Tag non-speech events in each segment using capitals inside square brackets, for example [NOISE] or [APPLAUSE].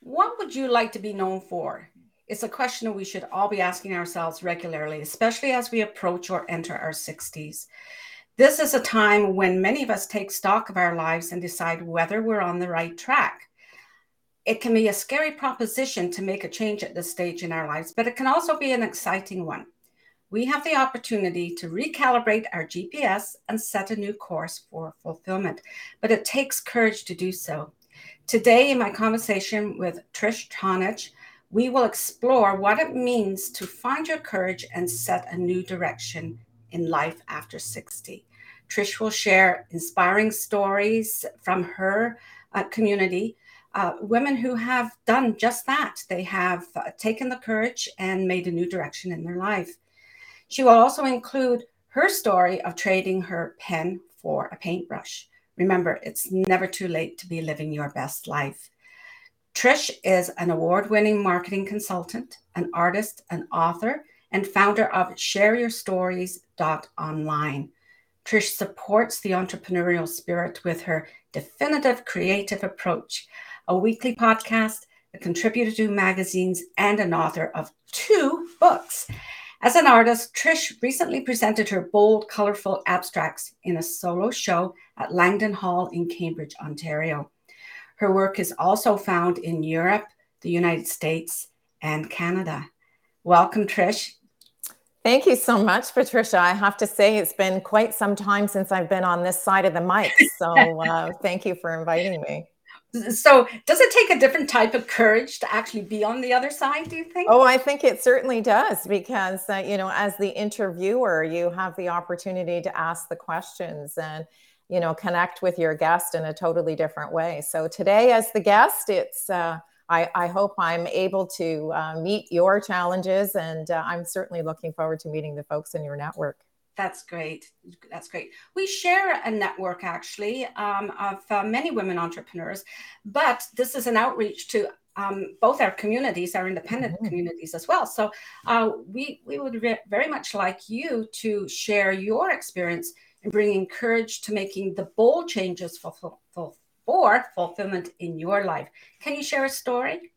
What would you like to be known for? It's a question we should all be asking ourselves regularly, especially as we approach or enter our 60s. This is a time when many of us take stock of our lives and decide whether we're on the right track. It can be a scary proposition to make a change at this stage in our lives, but it can also be an exciting one. We have the opportunity to recalibrate our GPS and set a new course for fulfillment, but it takes courage to do so. Today, in my conversation with Trish Tonaj, we will explore what it means to find your courage and set a new direction in life after 60. Trish will share inspiring stories from her uh, community, uh, women who have done just that. They have uh, taken the courage and made a new direction in their life. She will also include her story of trading her pen for a paintbrush. Remember, it's never too late to be living your best life. Trish is an award winning marketing consultant, an artist, an author, and founder of shareyourstories.online. Trish supports the entrepreneurial spirit with her definitive creative approach, a weekly podcast, a contributor to magazines, and an author of two books. As an artist, Trish recently presented her bold, colorful abstracts in a solo show at Langdon Hall in Cambridge, Ontario. Her work is also found in Europe, the United States, and Canada. Welcome, Trish. Thank you so much, Patricia. I have to say, it's been quite some time since I've been on this side of the mic. So, uh, thank you for inviting me. So, does it take a different type of courage to actually be on the other side, do you think? Oh, I think it certainly does because, uh, you know, as the interviewer, you have the opportunity to ask the questions and you know connect with your guest in a totally different way so today as the guest it's uh, I, I, hope i'm able to uh, meet your challenges and uh, i'm certainly looking forward to meeting the folks in your network that's great that's great we share a network actually um, of uh, many women entrepreneurs but this is an outreach to um, both our communities, our independent mm-hmm. communities as well. So uh, we we would re- very much like you to share your experience and bringing courage to making the bold changes for, for, for fulfillment in your life. Can you share a story?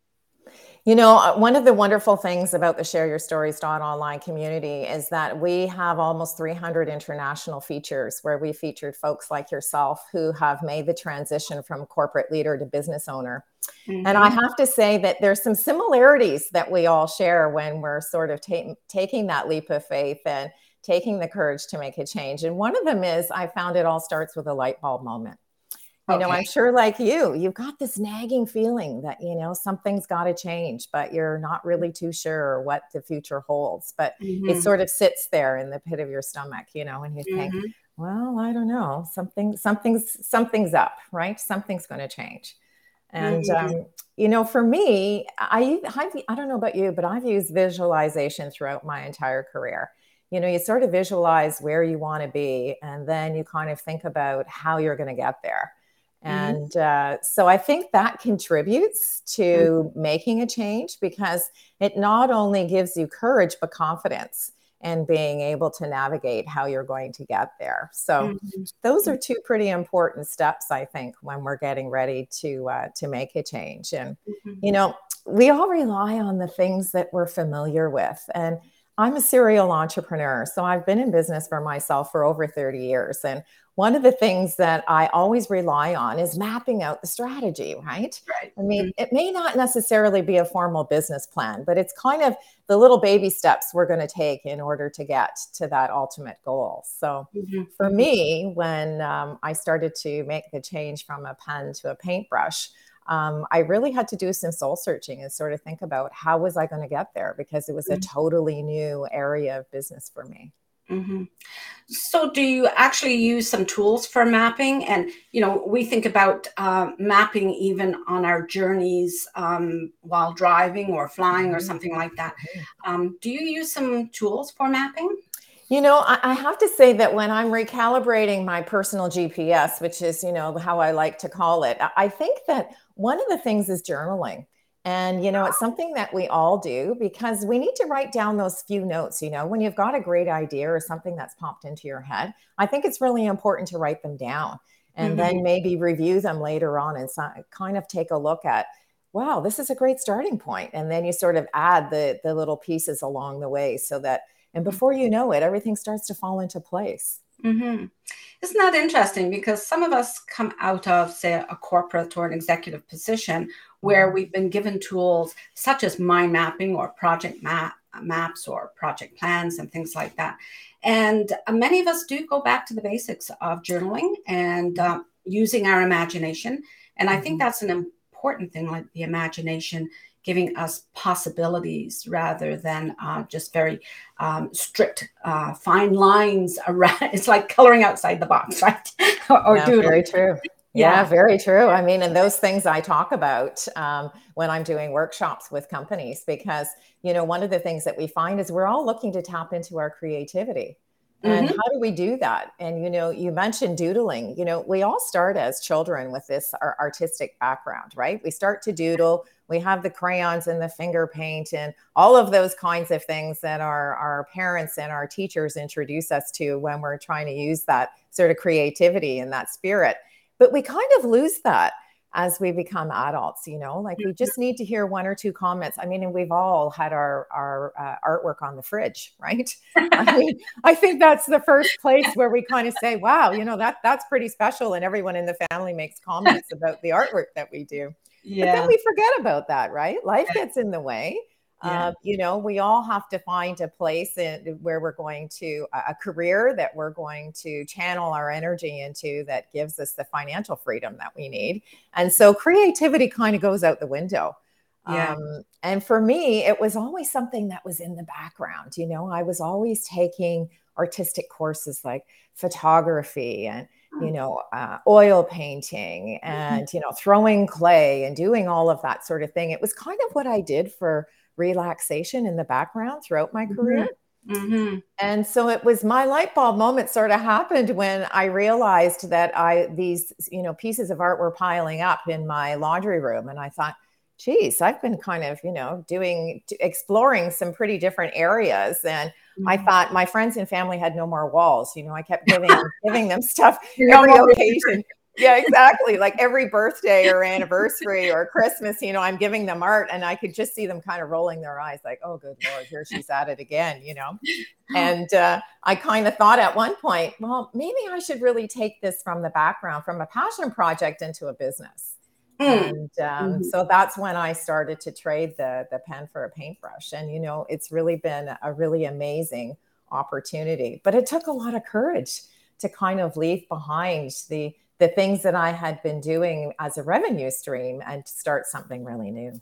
You know, uh, one of the wonderful things about the Share Your Stories online community is that we have almost 300 international features where we featured folks like yourself who have made the transition from corporate leader to business owner. Mm-hmm. And I mm-hmm. have to say that there's some similarities that we all share when we're sort of ta- taking that leap of faith and taking the courage to make a change. And one of them is I found it all starts with a light bulb moment. You okay. know, I'm sure like you, you've got this nagging feeling that, you know, something's got to change, but you're not really too sure what the future holds. But mm-hmm. it sort of sits there in the pit of your stomach, you know, and you mm-hmm. think, well, I don't know, something, something's, something's up, right? Something's going to change. And, mm-hmm. um, you know, for me, I, I've, I don't know about you, but I've used visualization throughout my entire career you know you sort of visualize where you want to be and then you kind of think about how you're going to get there mm-hmm. and uh, so i think that contributes to mm-hmm. making a change because it not only gives you courage but confidence and being able to navigate how you're going to get there so mm-hmm. those are two pretty important steps i think when we're getting ready to uh, to make a change and mm-hmm. you know we all rely on the things that we're familiar with and I'm a serial entrepreneur. So I've been in business for myself for over 30 years. And one of the things that I always rely on is mapping out the strategy, right? right. I mean, mm-hmm. it may not necessarily be a formal business plan, but it's kind of the little baby steps we're going to take in order to get to that ultimate goal. So mm-hmm. for mm-hmm. me, when um, I started to make the change from a pen to a paintbrush, um, I really had to do some soul searching and sort of think about how was I going to get there because it was a mm-hmm. totally new area of business for me. Mm-hmm. So, do you actually use some tools for mapping? And you know, we think about uh, mapping even on our journeys um, while driving or flying or mm-hmm. something like that. Mm-hmm. Um, do you use some tools for mapping? You know, I, have to say that when I'm recalibrating my personal GPS, which is, you know, how I like to call it, I think that one of the things is journaling. And, you know, it's something that we all do because we need to write down those few notes. You know, when you've got a great idea or something that's popped into your head, I think it's really important to write them down and mm-hmm. then maybe review them later on and so, kind of take a look at wow, this is a great starting point. And then you sort of add the the little pieces along the way so that and before you know it, everything starts to fall into place. Mm-hmm. Isn't that interesting? Because some of us come out of, say, a corporate or an executive position where mm-hmm. we've been given tools such as mind mapping or project map, maps or project plans and things like that. And uh, many of us do go back to the basics of journaling and uh, using our imagination. And I think mm-hmm. that's an important thing, like the imagination giving us possibilities rather than uh, just very um, strict, uh, fine lines around. [LAUGHS] It's like coloring outside the box, [LAUGHS] right? or yeah, Very true. Yeah. yeah. very true. I mean, and those things I talk about um, when I'm doing workshops with companies, because, you know, one of the things that we find is we're all looking to tap into our creativity. And mm-hmm. how do we do that? And you know, you mentioned doodling. You know, we all start as children with this our artistic background, right? We start to doodle. We have the crayons and the finger paint and all of those kinds of things that our our parents and our teachers introduce us to when we're trying to use that sort of creativity and that spirit. But we kind of lose that as we become adults you know like we just need to hear one or two comments. I mean and we've all had our our uh, artwork on the fridge [LAUGHS] right? I [LAUGHS] mean i think that's the first place where we kind of say wow you know that that's pretty special and everyone in the family makes comments about the artwork that we do. Yeah but then we forget about that right? Life gets in the way yeah. Uh, you know, we all have to find a place in, where we're going to a career that we're going to channel our energy into that gives us the financial freedom that we need. And so creativity kind of goes out the window. Yeah. Um, and for me, it was always something that was in the background. You know, I was always taking artistic courses like photography and you hmm. know uh, oil painting mm-hmm. and you know throwing clay and doing all of that sort of thing it was kind of what i did for relaxation in the background throughout my career. Mm-hmm. Mm-hmm. And so it was my light bulb moment sort of happened when I realized that I these you know pieces of art were piling up in my laundry room and I thought geez I've been kind of you know doing exploring some pretty different areas and mm-hmm. I thought my friends and family had no more walls you know I kept giving [LAUGHS] giving them stuff every occasion yeah, exactly. Like every birthday or [LAUGHS] anniversary or Christmas, you know, I'm giving them art and I could just see them kind of rolling their eyes like, oh, good Lord, here she's at it again, you know? [LAUGHS] And uh, I kind of thought at one point, well, maybe I should really take this from the background, from a passion project into a business. Mm. And um, mm-hmm. so that's when I started to trade the, the pen for a paintbrush. And, you know, it's really been a really amazing opportunity. But it took a lot of courage to kind of leave behind the the things that I had been doing as a revenue stream and start something really new.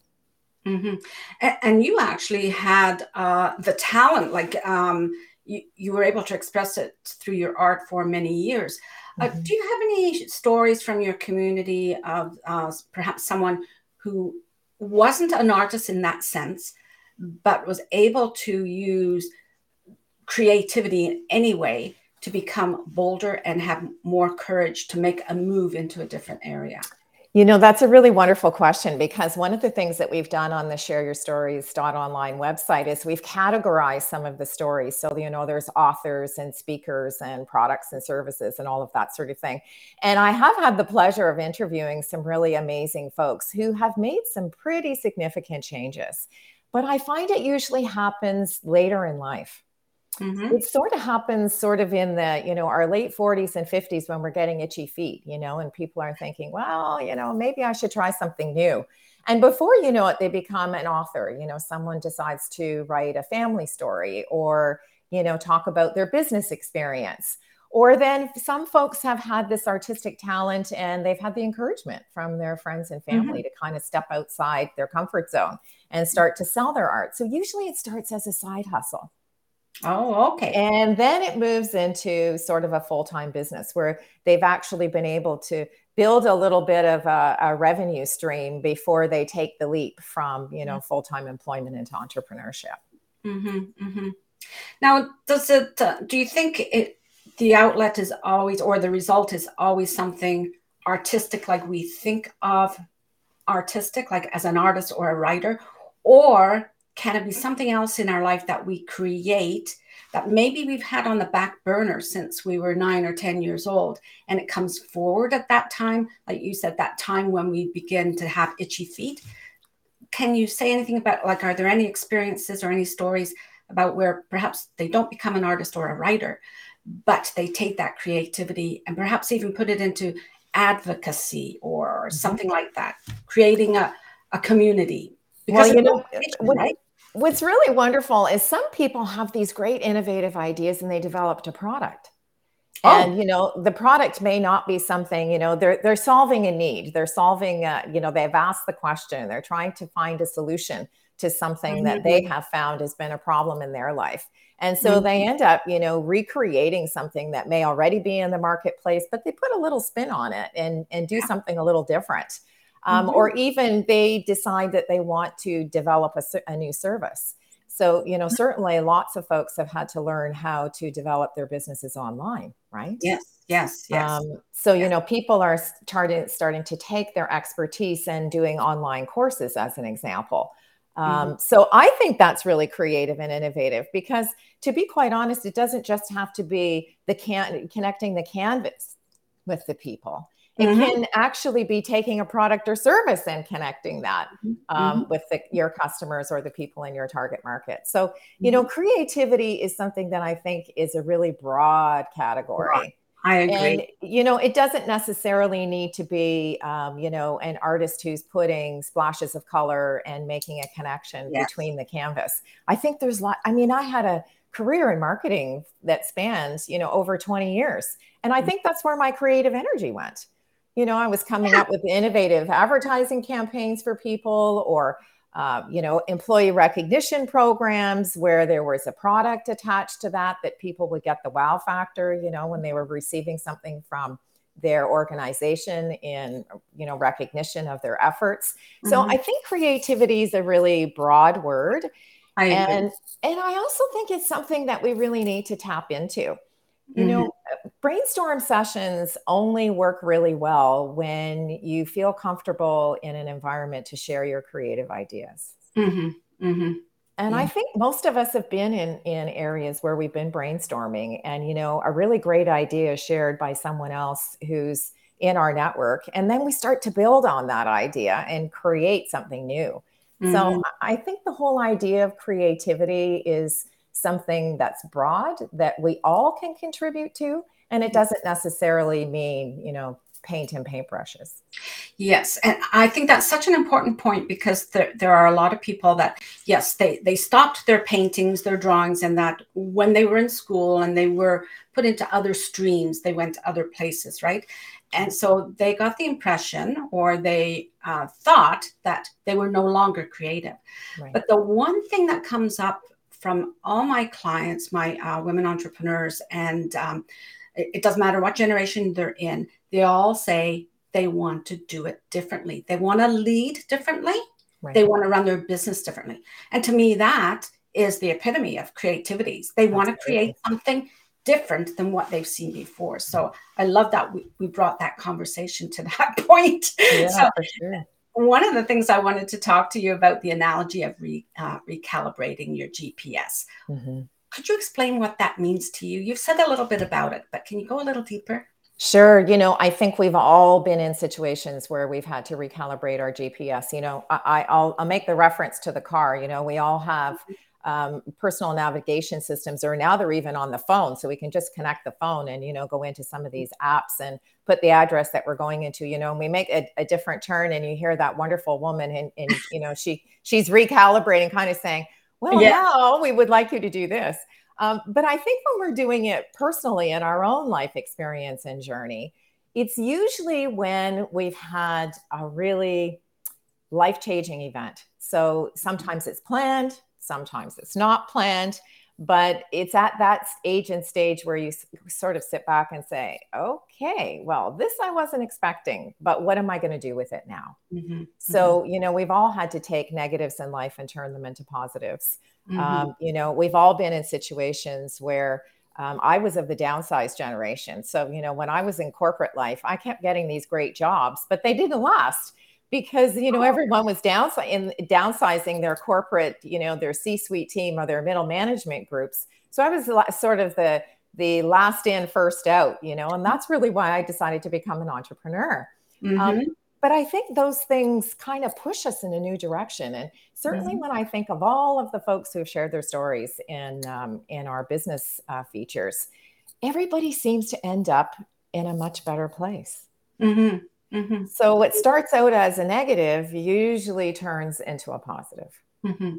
Mm-hmm. And, you actually had uh, the talent, like um, you, you were able to express it through your art for many years. Uh, mm-hmm. do you have any stories from your community of uh, perhaps someone who wasn't an artist in that sense, but was able to use creativity in any way to become bolder and have more courage to make a move into a different area? You know, that's a really wonderful question because one of the things that we've done on the Share Your Stories online website is we've categorized some of the stories. So, you know, there's authors and speakers and products and services and all of that sort of thing. And I have had the pleasure of interviewing some really amazing folks who have made some pretty significant changes. But I find it usually happens later in life. Mm-hmm. It sort of happens sort of in the, you know, our late 40s and 50s when we're getting itchy feet, you know, and people are thinking, well, you know, maybe I should try something new. And before you know it, they become an author. You know, someone decides to write a family story or, you know, talk about their business experience. Or then some folks have had this artistic talent and they've had the encouragement from their friends and family mm-hmm. to kind of step outside their comfort zone and start to sell their art. So usually it starts as a side hustle. Oh, okay. And then it moves into sort of a full time business where they've actually been able to build a little bit of a, a revenue stream before they take the leap from you know mm-hmm. full time employment into entrepreneurship. Mm-hmm, mm-hmm. Now, does it? Uh, do you think it? The outlet is always, or the result is always something artistic, like we think of artistic, like as an artist or a writer, or can it be something else in our life that we create that maybe we've had on the back burner since we were nine or 10 years old? And it comes forward at that time, like you said, that time when we begin to have itchy feet. can you say anything about like are there any experiences or any stories about where perhaps they don't become an artist or a writer, but they take that creativity and perhaps even put it into advocacy or mm-hmm. something like that, creating a, a community. Because well, you know, right? What's really wonderful is some people have these great innovative ideas and they developed a product. Oh. And you know the product may not be something you know they're they're solving a need. They're solving a, you know they've asked the question. They're trying to find a solution to something mm-hmm. that they have found has been a problem in their life. And so mm-hmm. they end up, you know, recreating something that may already be in the marketplace, but they put a little spin on it and, and do yeah. something a little different. Um, mm-hmm. Or even they decide that they want to develop a, a new service. So, you know, mm-hmm. certainly lots of folks have had to learn how to develop their businesses online, right? Yes, yes, yes. Um, so, you know, people are starting starting to take their expertise and doing online courses, as an example. Um, mm-hmm. So I think that's really creative and innovative because, to be quite honest, it doesn't just have to be the can connecting the canvas with the people. It mm-hmm. can actually be taking a product or service and connecting that mm-hmm. um, mm-hmm. with the, your customers or the people in your target market. So, you know, mm-hmm. creativity is something that I think is a really broad category. I agree. And, you know, it doesn't necessarily need to be, um, you know, an artist who's putting splashes of color and making a connection yes. between the canvas. I think there's a lot. I mean, I had a career in marketing that spans, you know, over 20 years. And I mm. think that's where my creative energy went. You know, I was coming up with innovative advertising campaigns for people or uh, you know, employee recognition programs where there was a product attached to that that people would get the wow factor, you know, when they were receiving something from their organization in you know recognition of their efforts. Mm-hmm. So I think creativity is a really broad word. I and and I also think it's something that we really need to tap into. You mm-hmm. know, brainstorm sessions only work really well when you feel comfortable in an environment to share your creative ideas. Mm-hmm. Mm-hmm. And yeah. I think most of us have been in in areas where we've been brainstorming, and you know, a really great idea is shared by someone else who's in our network, and then we start to build on that idea and create something new. Mm-hmm. So I think the whole idea of creativity is something that's broad that we all can contribute to and it doesn't necessarily mean you know paint and paintbrushes. Yes and i think that's such an important point because there, there are a lot of people that yes they they stopped their paintings their drawings and that when they were in school and they were put into other streams they went to other places right? And so they got the impression or they uh, thought that they were no longer creative. Right. but the one thing that comes up from all my clients, my uh, women entrepreneurs, and um, it, doesn't matter what generation they're in, they all say they want to do it differently. They want to lead differently. Right. They want to run their business differently. And to me, that is the epitome of creativity. They That's want to create something different than what they've seen before. So I love that we, we brought that conversation to [LAUGHS] that point. Yeah, so, for sure one of the things I wanted to talk to you about the analogy of re, uh, recalibrating your GPS. Mm-hmm. Could you explain what that means to you? You've said a little bit about it, but can you go a little deeper? Sure. You know, I think we've all been in situations where we've had to recalibrate our GPS. You know, I, will I'll make the reference to the car. You know, we all have mm-hmm um, personal navigation systems or now they're even on the phone so we can just connect the phone and you know go into some of these apps and put the address that we're going into you know and we make a, a different turn and you hear that wonderful woman and, and you know she she's recalibrating kind of saying well yeah. now we would like you to do this. Um, but i think when we're doing it personally in our own life experience and journey it's usually when we've had a really life-changing event. So sometimes it's planned Sometimes it's not planned, but it's at that age and stage where you sort of sit back and say, okay, well, this I wasn't expecting, but what am I going to do with it now? Mm-hmm. So, mm-hmm. you know, we've all had to take negatives in life and turn them into positives. Mm-hmm. Um, you know, we've all been in situations where, um, I was of the downsized generation. So, you know, when I was in corporate life, I kept getting these great jobs, but they didn't last because you know everyone was downsizing downsizing their corporate you know their c-suite team or their middle management groups so i was sort of the the last in first out you know and that's really why i decided to become an entrepreneur um, mm-hmm. um, but I think those things kind of push us in a new direction. And certainly mm-hmm. when I think of all of the folks who have shared their stories in, um, in our business uh, features, everybody seems to end up in a much better place. Mm-hmm. Mm-hmm. So what starts out as a negative usually turns into a positive. Mm-hmm.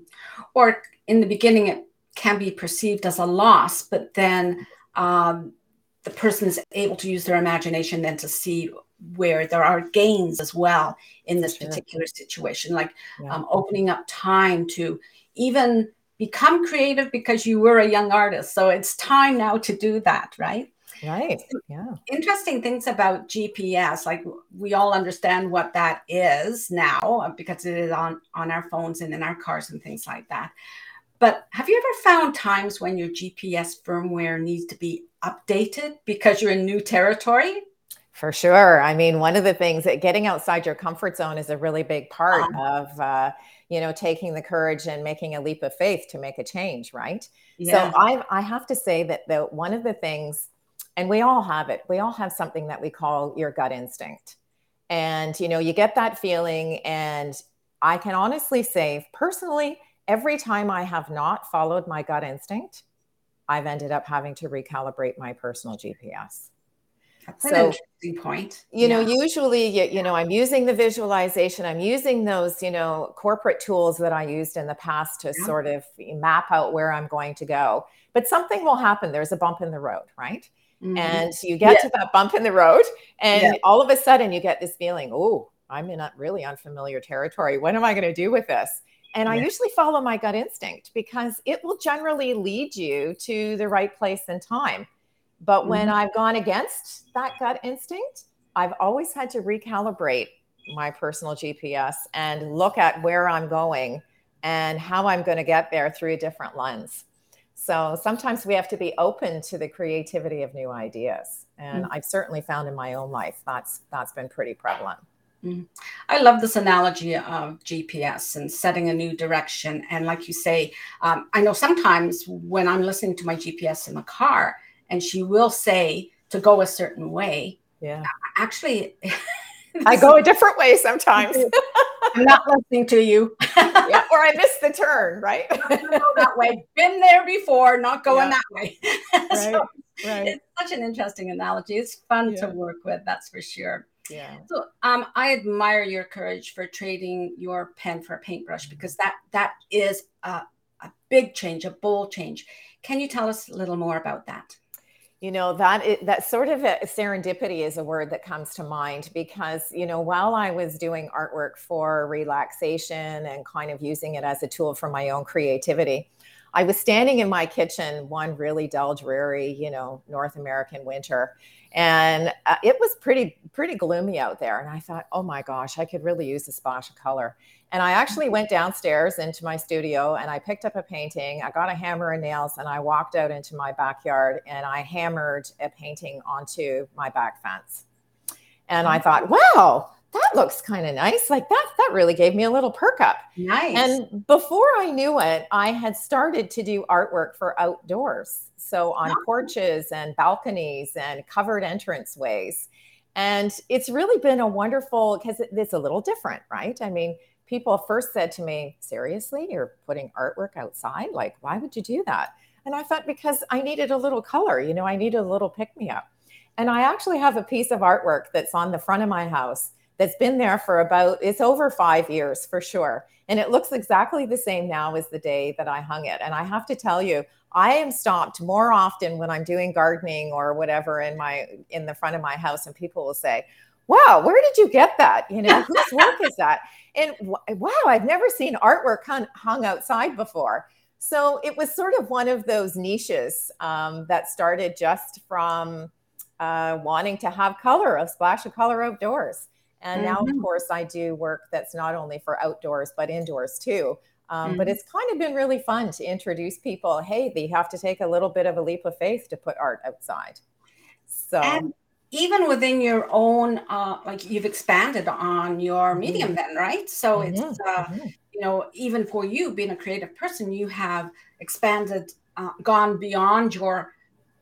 Or in the beginning, it can be perceived as a loss, but then um, the person is able to use their imagination then to see where there are gains as well in this sure. particular situation, like yeah. um, opening up time to even become creative because you were a young artist. So it's time now to do that, right? Right. Yeah. Interesting things about GPS. Like we all understand what that is now uh, because it is on on our phones and in our cars and things like that. But have you ever found times when your GPS firmware needs to be updated because you're in new territory? For sure. I mean, one of the things that getting outside your comfort zone is a really big part um, of, uh, you know, taking the courage and making a leap of faith to make a change, right? Yeah. So I, I have to say that the one of the things and we all have it we all have something that we call your gut instinct and you know you get that feeling and i can honestly say personally every time i have not followed my gut instinct i've ended up having to recalibrate my personal gps that's so, an interesting point. You yeah. know, usually, you, you know, I'm using the visualization. I'm using those, you know, corporate tools that I used in the past to yeah. sort of map out where I'm going to go. But something will happen. There's a bump in the road, right? Mm-hmm. And you get yeah. to that bump in the road, and yeah. all of a sudden you get this feeling, oh, I'm in a really unfamiliar territory. What am I going to do with this? And yeah. I usually follow my gut instinct because it will generally lead you to the right place and time. But mm-hmm. when I've gone against that gut instinct, I've always had to recalibrate my personal GPS and look at where I'm going and how I'm going to get there through a different lens. So sometimes we have to be open to the creativity of new ideas. And mm-hmm. I've certainly found in my own life that's that's been pretty prevalent. Mm-hmm. I love this analogy of GPS and setting a new direction. And like you say, um, I know sometimes when I'm listening to my GPS in the car, and she will say to go a certain way. Yeah. Actually, [LAUGHS] I go a different way sometimes. [LAUGHS] I'm not listening to you. yeah, [LAUGHS] or I missed the turn, right? [LAUGHS] that way. Been there before, not going yeah. that way. [LAUGHS] Right, so right. It's such an interesting analogy. It's fun yeah. to work with, that's for sure. Yeah. So um, I admire your courage for trading your pen for a paintbrush because that that is a, a big change, a bold change. Can you tell us a little more about that? You know that is, that sort of serendipity is a word that comes to mind because you know while i was doing artwork for relaxation and kind of using it as a tool for my own creativity i was standing in my kitchen one really dull dreary you know north american winter and uh, it was pretty pretty gloomy out there and i thought oh my gosh i could really use a splash of color. And i actually went downstairs into my studio and i picked up a painting i got a hammer and nails and i walked out into my backyard and i hammered a painting onto my back fence. And i thought wow that looks kind of nice. Like that, that really gave me a little perk up. Nice. And before I knew it, I had started to do artwork for outdoors. So on porches and balconies and covered entrance ways. And it's really been a wonderful because it's a little different, right? I mean, people first said to me, seriously, you're putting artwork outside? Like, why would you do that? And I thought, because I needed a little color, you know, I needed a little pick me up. And I actually have a piece of artwork that's on the front of my house that's been there for about it's over five years for sure. And it looks exactly the same now as the day that i hung it. And i have to tell you i am stopped more often when i'm doing gardening or whatever in my in the front of my house and people will say wow where did you get that? You know whose [LAUGHS] work is that? And wow i've never seen artwork hung, hung outside before. So it was sort of one of those niches um, that started just from uh, wanting to have color a splash of color outdoors and mm-hmm. now, of mm-hmm. course, I do work that's not only for outdoors, but indoors too. Um, mm-hmm. But it's kind of been really fun to introduce people hey, they have to take a little bit of a leap of faith to put art outside. So, and even within your own, uh, like you've expanded on your mm-hmm. medium, then, right? So it's, mm-hmm. uh, mm-hmm. you know, even for you being a creative person, you have expanded, uh, gone beyond your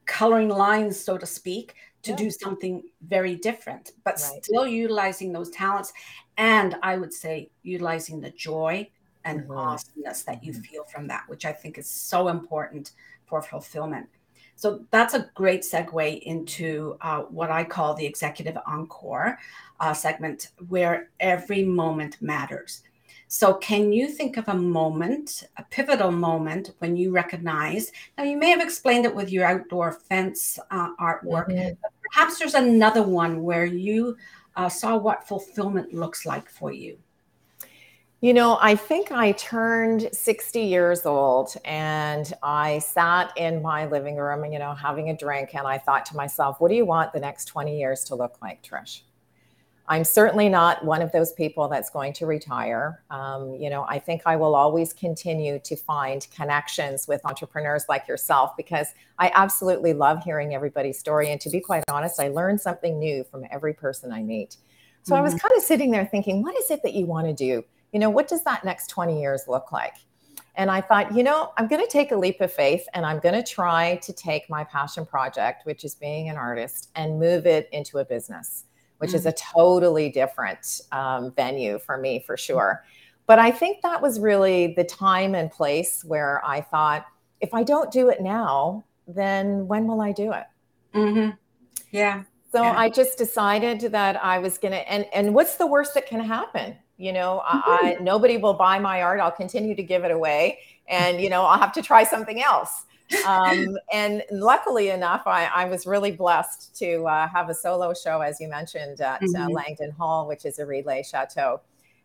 coloring lines, so to speak, to yeah. do something very different, but right. still utilizing those talents. And I would say utilizing the joy and mm-hmm. awesomeness that you mm-hmm. feel from that, which I think is so important for fulfillment. So that's a great segue into uh, what I call the executive encore uh, segment, where every moment matters. So, can you think of a moment, a pivotal moment, when you recognize? Now, you may have explained it with your outdoor fence uh, artwork. Mm-hmm. Perhaps there's another one where you uh, saw what fulfillment looks like for you. You know, I think I turned 60 years old and I sat in my living room, you know, having a drink. And I thought to myself, what do you want the next 20 years to look like, Trish? I'm certainly not one of those people that's going to retire. Um, you know, I think I will always continue to find connections with entrepreneurs like yourself because I absolutely love hearing everybody's story. And to be quite honest, I learn something new from every person I meet. So mm-hmm. I was mm-hmm. kind of sitting there thinking, what is it that you want to do? you know, what does that next 20 years look like? And I thought, you know, I'm going to take a leap of faith and I'm going to try to take my passion project, which is being an artist, and move it into a business, which mm. is a totally different um, venue for me for sure. But I think that was really the time and place where I thought, if I don't do it now, then when will I do it? Mm-hmm. Yeah. So yeah. I just decided that I was going to, and, and what's the worst that can happen? You know mm-hmm. I, nobody will buy my art. I'll continue to give it away. And you know i'll have to try something else. Um, [LAUGHS] and luckily enough I, I, was really blessed to uh, have a solo show as you mentioned at uh, mm-hmm. uh, langdon hall which is a Relais Chateau.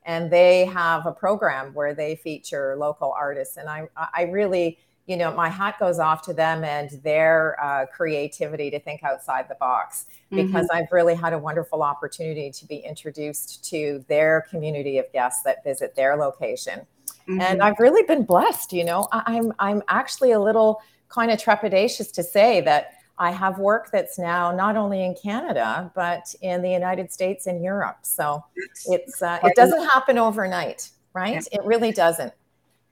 And they have a program where they feature local artists. And i i really you know, my hat goes off to them and their uh, creativity to think outside the box because mm-hmm. I've really had a wonderful opportunity to be introduced to their community of guests that visit their location. Mm-hmm. And I've really been blessed, you know. I'm I'm actually a little kind of trepidatious to say that I have work that's now not only in Canada but in the United States and Europe. So it's uh, it doesn't happen overnight, right? It really doesn't.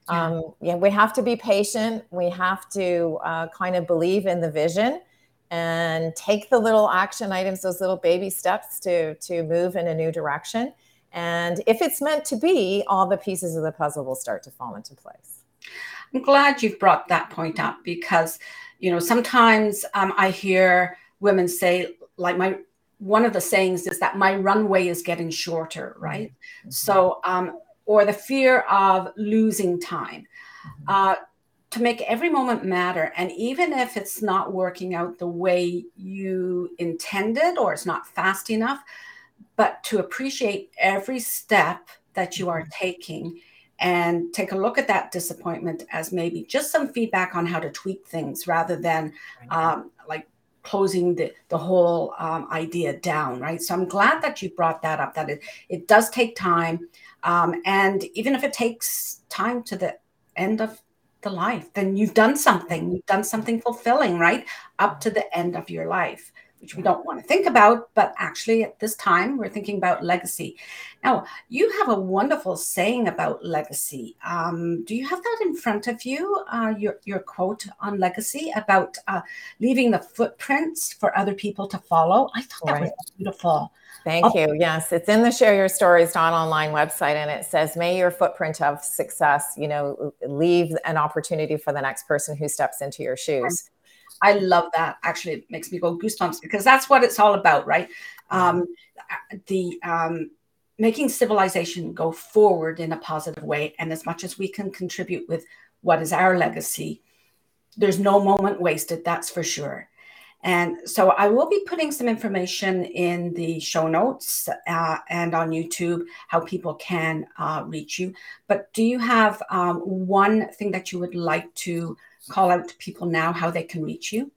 Um, yeah, we have to be patient. We have to uh, kind of believe in the vision and take the little action items, those little baby steps to to move in a new direction. And if it's meant to be, all the pieces of the puzzle will start to fall into place. I'm glad you've brought that point up because, you know, sometimes um, I hear women say, like my one of the sayings is that my runway is getting shorter, right? Mm-hmm. So um, or the fear of losing time. Mm-hmm. Uh, to make every moment matter. And even if it's not working out the way you intended or it's not fast enough, but to appreciate every step that you are mm-hmm. taking and take a look at that disappointment as maybe just some feedback on how to tweak things rather than um, like closing the, the whole um, idea down, right? So I'm glad that you brought that up, that it, it does take time. Um, and even if it takes time to the end of the life, then you've done something. You've done something fulfilling, right? Up to the end of your life, which we don't want to think about, but actually at this time we're thinking about legacy. Now, you have a wonderful saying about legacy. Um, do you have that in front of you? Uh, your your quote on legacy about uh, leaving the footprints for other people to follow. I thought that right. was beautiful. Thank oh. you. Yes, it's in the Share Your Stories online website, and it says, "May your footprint of success, you know, leave an opportunity for the next person who steps into your shoes." I love that. Actually, it makes me go goosebumps because that's what it's all about, right? Um, the um, making civilization go forward in a positive way, and as much as we can contribute with what is our legacy, there's no moment wasted. That's for sure. And so I will be putting some information in the show notes uh, and on YouTube how people can uh, reach you. But do you have um, one thing that you would like to call out to people now how they can reach you?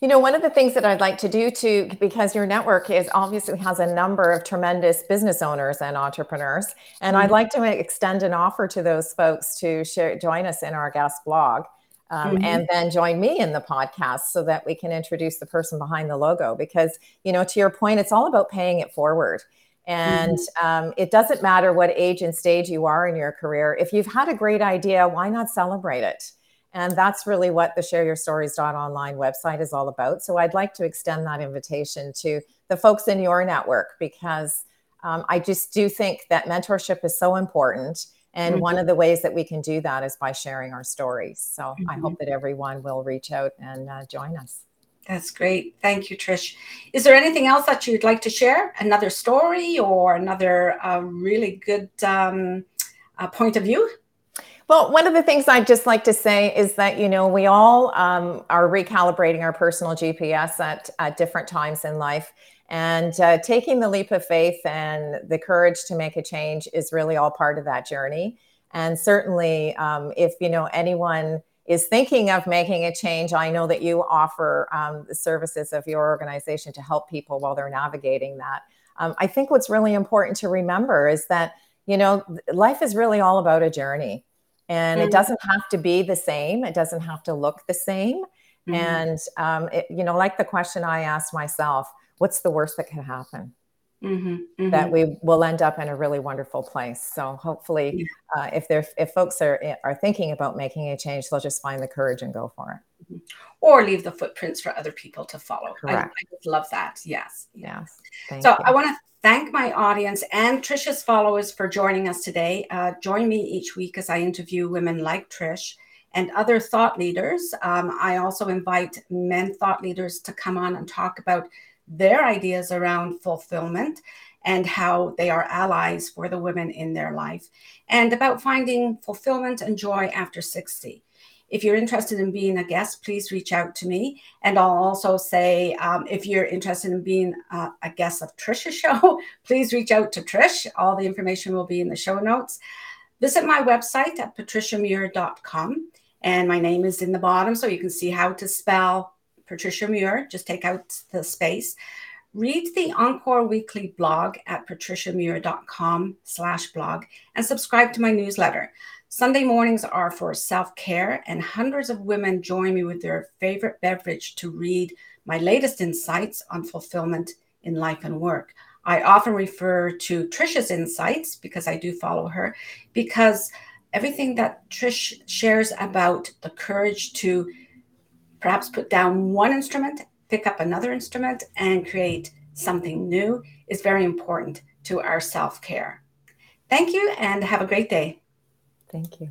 You know, one of the things that I'd like to do too, because your network is obviously has a number of tremendous business owners and entrepreneurs, and mm-hmm. I'd like to extend an offer to those folks to share, join us in our guest blog um, mm-hmm. and then join me in the podcast so that we can introduce the person behind the logo because you know to your point it's all about paying it forward and mm-hmm. um, it doesn't matter what age and stage you are in your career if you've had a great idea why not celebrate it And that's really what the Share Your Stories online website is all about. So I'd like to extend that invitation to the folks in your network because um, I just do think that mentorship is so important. And mm-hmm. one of the ways that we can do that is by sharing our stories. So mm-hmm. I hope that everyone will reach out and uh, join us. That's great. Thank you, Trish. Is there anything else that you'd like to share? Another story or another uh, really good um, uh, point of view? Well, one of the things I'd just like to say is that, you know, we all um, are recalibrating our personal GPS at, at different times in life. And uh, taking the leap of faith and the courage to make a change is really all part of that journey. And certainly, um, if, you know, anyone is thinking of making a change, I know that you offer um, the services of your organization to help people while they're navigating that. Um, I think what's really important to remember is that, you know, life is really all about a journey and mm-hmm. it doesn't have to be the same it doesn't have to look the same mm-hmm. and um, it, you know like the question i asked myself what's the worst that can happen mm-hmm. mm-hmm. that we will end up in a really wonderful place so hopefully uh, if they're if folks are are thinking about making a change they'll just find the courage and go for it mm-hmm. or leave the footprints for other people to follow I, I, just love that yes yes so you. i want to thank my audience and Trisha's followers for joining us today. Uh, join me each week as I interview women like Trish and other thought leaders. Um, I also invite men thought leaders to come on and talk about their ideas around fulfillment and how they are allies for the women in their life and about finding fulfillment and joy after 60. If you're interested in being a guest, please reach out to me. And I'll also say um, if you're interested in being uh, a guest of Trisha's show, [LAUGHS] please reach out to Trish. All the information will be in the show notes. Visit my website at patriciamuir.com. And my name is in the bottom, so you can see how to spell Patricia Muir. Just take out the space. Read the Encore Weekly blog at patriciamuir.com slash blog and subscribe to my newsletter. Sunday mornings are for self care, and hundreds of women join me with their favorite beverage to read my latest insights on fulfillment in life and work. I often refer to Trisha's insights because I do follow her, because everything that Trish shares about the courage to perhaps put down one instrument, pick up another instrument, and create something new is very important to our self care. Thank you and have a great day. Thank you.